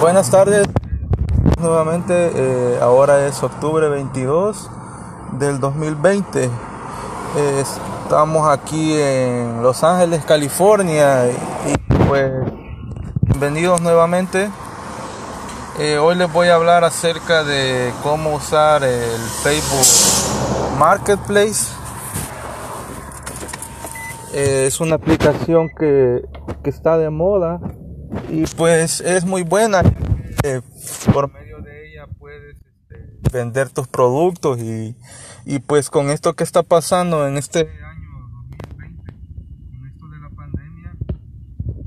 Buenas tardes, nuevamente, eh, ahora es octubre 22 del 2020. Eh, estamos aquí en Los Ángeles, California y, pues bienvenidos nuevamente. Eh, hoy les voy a hablar acerca de cómo usar el Facebook Marketplace. es una aplicación que, que está de moda y pues es muy buena. Eh, por medio de ella puedes este, vender tus productos y, pues con esto que está pasando en este año 2020, con esto de la pandemia,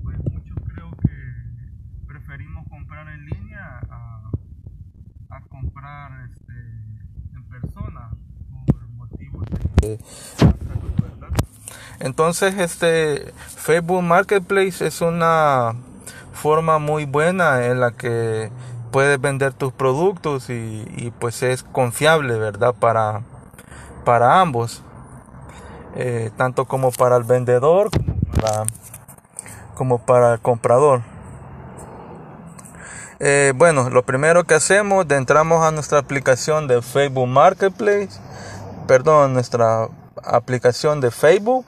pues muchos creo que preferimos comprar en línea a, a comprar este, en persona por motivos de entonces este Facebook Marketplace es una forma muy buena en la que puedes vender tus productos y, pues es confiable, ¿verdad? Para, para ambos, eh, tanto como para el vendedor como para, el comprador. Eh, bueno, lo primero que hacemos, entramos a nuestra aplicación de Facebook Marketplace, perdón, nuestra aplicación de Facebook.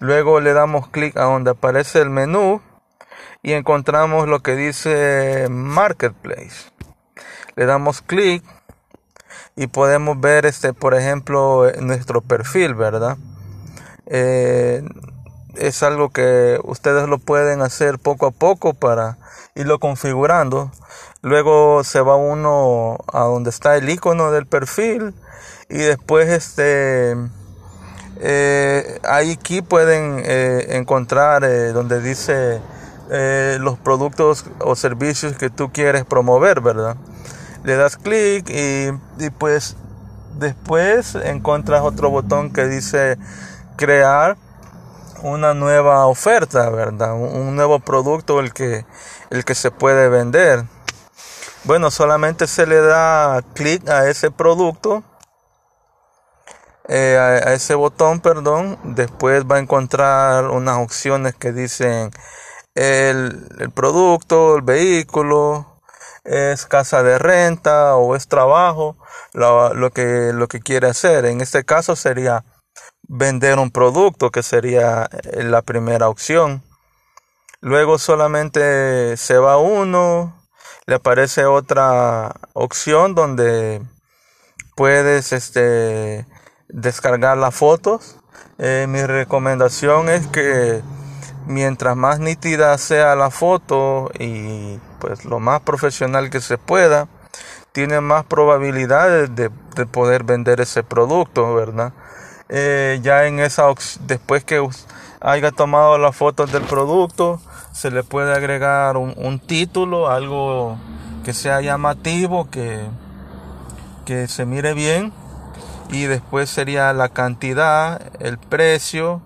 Luego le damos clic a donde aparece el menú y encontramos lo que dice Marketplace. Le damos clic y podemos ver este, por ejemplo, nuestro perfil, ¿verdad? Eh, es algo que ustedes lo pueden hacer poco a poco para irlo configurando. Luego se va uno a donde está el icono del perfil y después este eh, ahí aquí pueden eh, encontrar donde dice eh, los productos o servicios que tú quieres promover, ¿verdad? Le das clic y, pues después encuentras otro botón que dice crear una nueva oferta, ¿verdad? Un, nuevo producto el que, el que se puede vender. Bueno, solamente se le da clic a ese producto, eh, a, ese botón, perdón. Después va a encontrar unas opciones que dicen el, producto, el vehículo, es casa de renta o es trabajo, lo, que, lo que quiere hacer. En este caso sería vender un producto, que sería eh, la primera opción. Luego solamente se va uno, le aparece otra opción donde puedes este, descargar las fotos. Eh, mi recomendación es que mientras más nítida sea la foto y pues lo más profesional que se pueda, tiene más probabilidades de, poder vender ese producto, ¿verdad? Eh, ya en esa después que haya tomado las fotos del producto, se le puede agregar un, título, algo que sea llamativo, que, que se mire bien, y después sería la cantidad, el precio,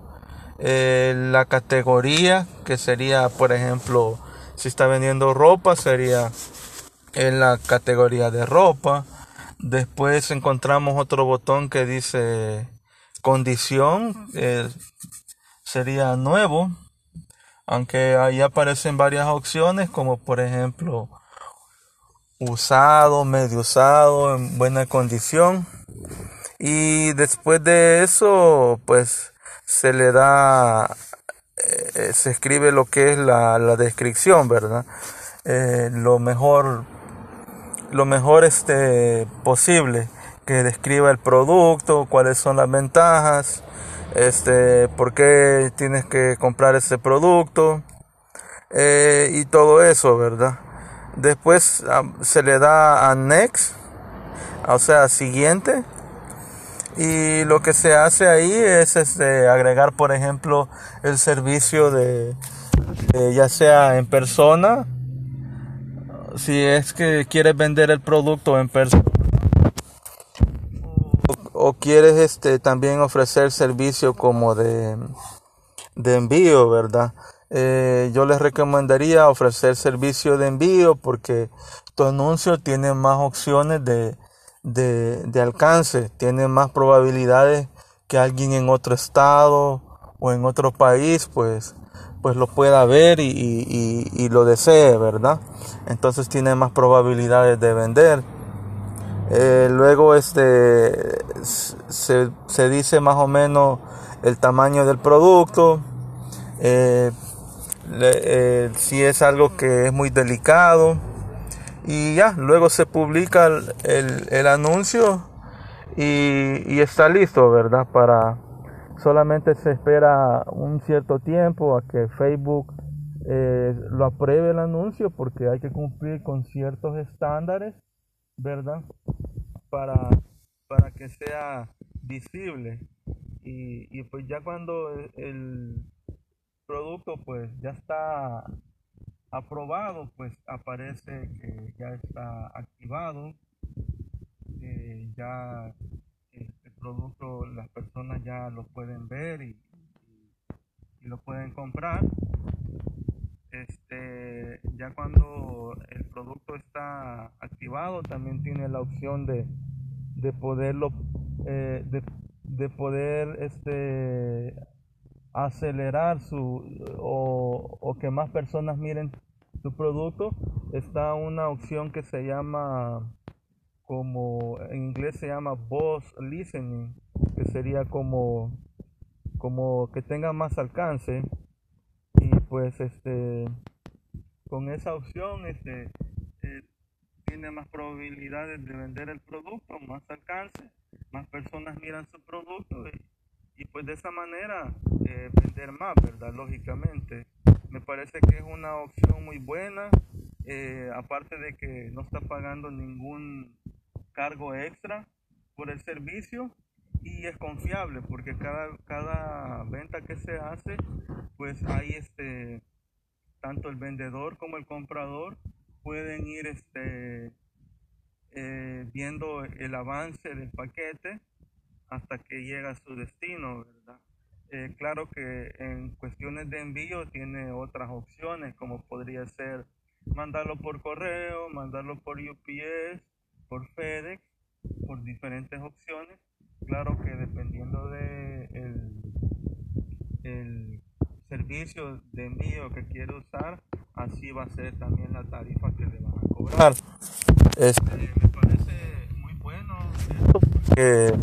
eh, la categoría que sería por ejemplo si está vendiendo ropa sería en la categoría de ropa. Después encontramos otro botón que dice condición sería nuevo aunque ahí aparecen varias opciones como por ejemplo usado medio usado en buena condición. Y después de eso pues se le da, eh, se escribe lo que es la, descripción, ¿verdad? Eh, lo mejor, lo mejor este, posible, que describa el producto, cuáles son las ventajas, este, por qué tienes que comprar ese producto eh, y todo eso, ¿verdad? Después se le da a next, o sea, siguiente y lo que se hace ahí es este, agregar, por ejemplo, el servicio de, ya sea en persona, si es que quieres vender el producto en persona, o, quieres este, también ofrecer servicio como de, de envío, ¿verdad? Eh, yo les recomendaría ofrecer servicio de envío porque tu anuncio tiene más opciones de, de, alcance, tiene más probabilidades que alguien en otro estado o en otro país pues pues lo pueda ver y, lo desee, ¿verdad? Entonces tiene más probabilidades de vender. Eh, luego este se, dice más o menos el tamaño del producto. Eh, eh, si es algo que es muy delicado y ya luego se publica el, anuncio y, y, está listo verdad para solamente se espera un cierto tiempo a que Facebook eh, lo apruebe el anuncio porque hay que cumplir con ciertos estándares, ¿verdad? Para, para que sea visible. Y, y pues ya cuando el producto pues ya está aprobado, pues aparece que ya está activado, ya producto las personas ya lo pueden ver y, lo pueden comprar. Este, ya cuando el producto está activado, también tiene la opción de, de poderlo, eh, de, poder este, acelerar su o, o, que más personas miren su producto. Está una opción que se llama como en inglés se llama voice listening, que sería como, como que tenga más alcance. Y pues este con esa opción este eh, tiene más probabilidades de vender el producto, más alcance, más personas miran su producto pues de esa manera eh, vender más, ¿verdad? Lógicamente. Me parece que es una opción muy buena, eh, aparte de que no está pagando ningún cargo extra por el servicio y es confiable porque cada, cada venta que se hace pues hay este tanto el vendedor como el comprador pueden ir este eh, viendo el avance del paquete hasta que llega a su destino verdad eh, claro que en cuestiones de envío tiene otras opciones como podría ser mandarlo por correo mandarlo por UPS por FedEx, por diferentes opciones. Claro que dependiendo de el, servicio de envío que quiere usar, así va a ser también la tarifa que le van a cobrar. Este, me parece muy bueno esto porque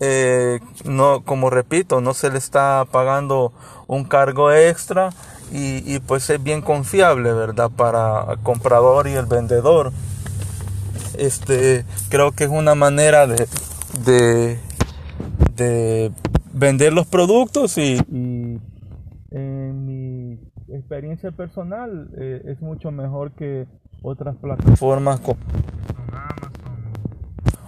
eh, no, como repito, no se le está pagando un cargo extra y, y, pues es bien confiable, ¿verdad? Para el comprador y el vendedor. Este, creo que es una manera de, de, vender los productos y, en mi experiencia personal eh, es mucho mejor que otras plataformas como Amazon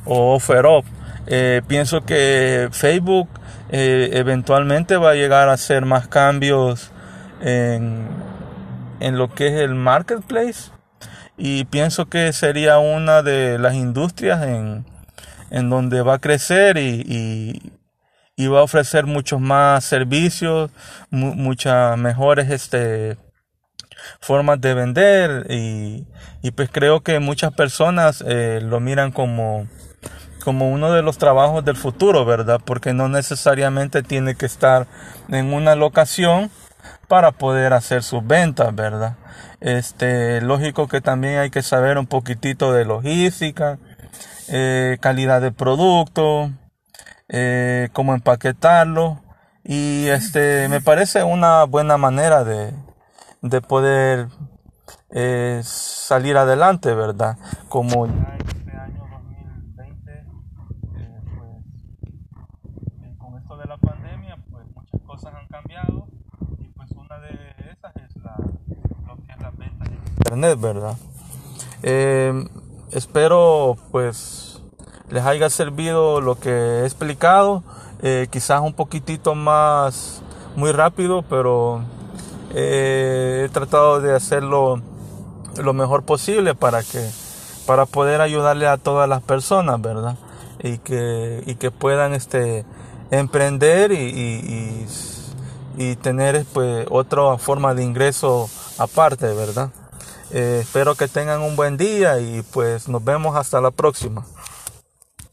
o OfferUp. Eh, pienso que Facebook eh, eventualmente va a llegar a hacer más cambios en, en lo que es el marketplace. Y pienso que sería una de las industrias en, en donde va a crecer y, y, va a ofrecer muchos más servicios, muchas mejores este, formas de vender. Y, pues creo que muchas personas eh, lo miran como, como uno de los trabajos del futuro, ¿verdad? Porque no necesariamente tiene que estar en una locación para poder hacer sus ventas, ¿verdad? Este, lógico que también hay que saber un poquitito de logística, eh, calidad de producto, eh, cómo empaquetarlo y este me parece una buena manera de, de poder eh, salir adelante, ¿verdad? Como ya en este año 2020, pues con esto de la pandemia, pues muchas cosas han cambiado y pues una de esas es la internet, ¿verdad? Eh, espero pues les haya servido lo que he explicado, eh, quizás un poquitito más muy rápido, pero eh, he tratado de hacerlo lo mejor posible para que para poder ayudarle a todas las personas, ¿verdad? Y que, y que puedan este emprender y, y tener pues otra forma de ingreso aparte, ¿verdad? Eh, espero que tengan un buen día y pues nos vemos hasta la próxima.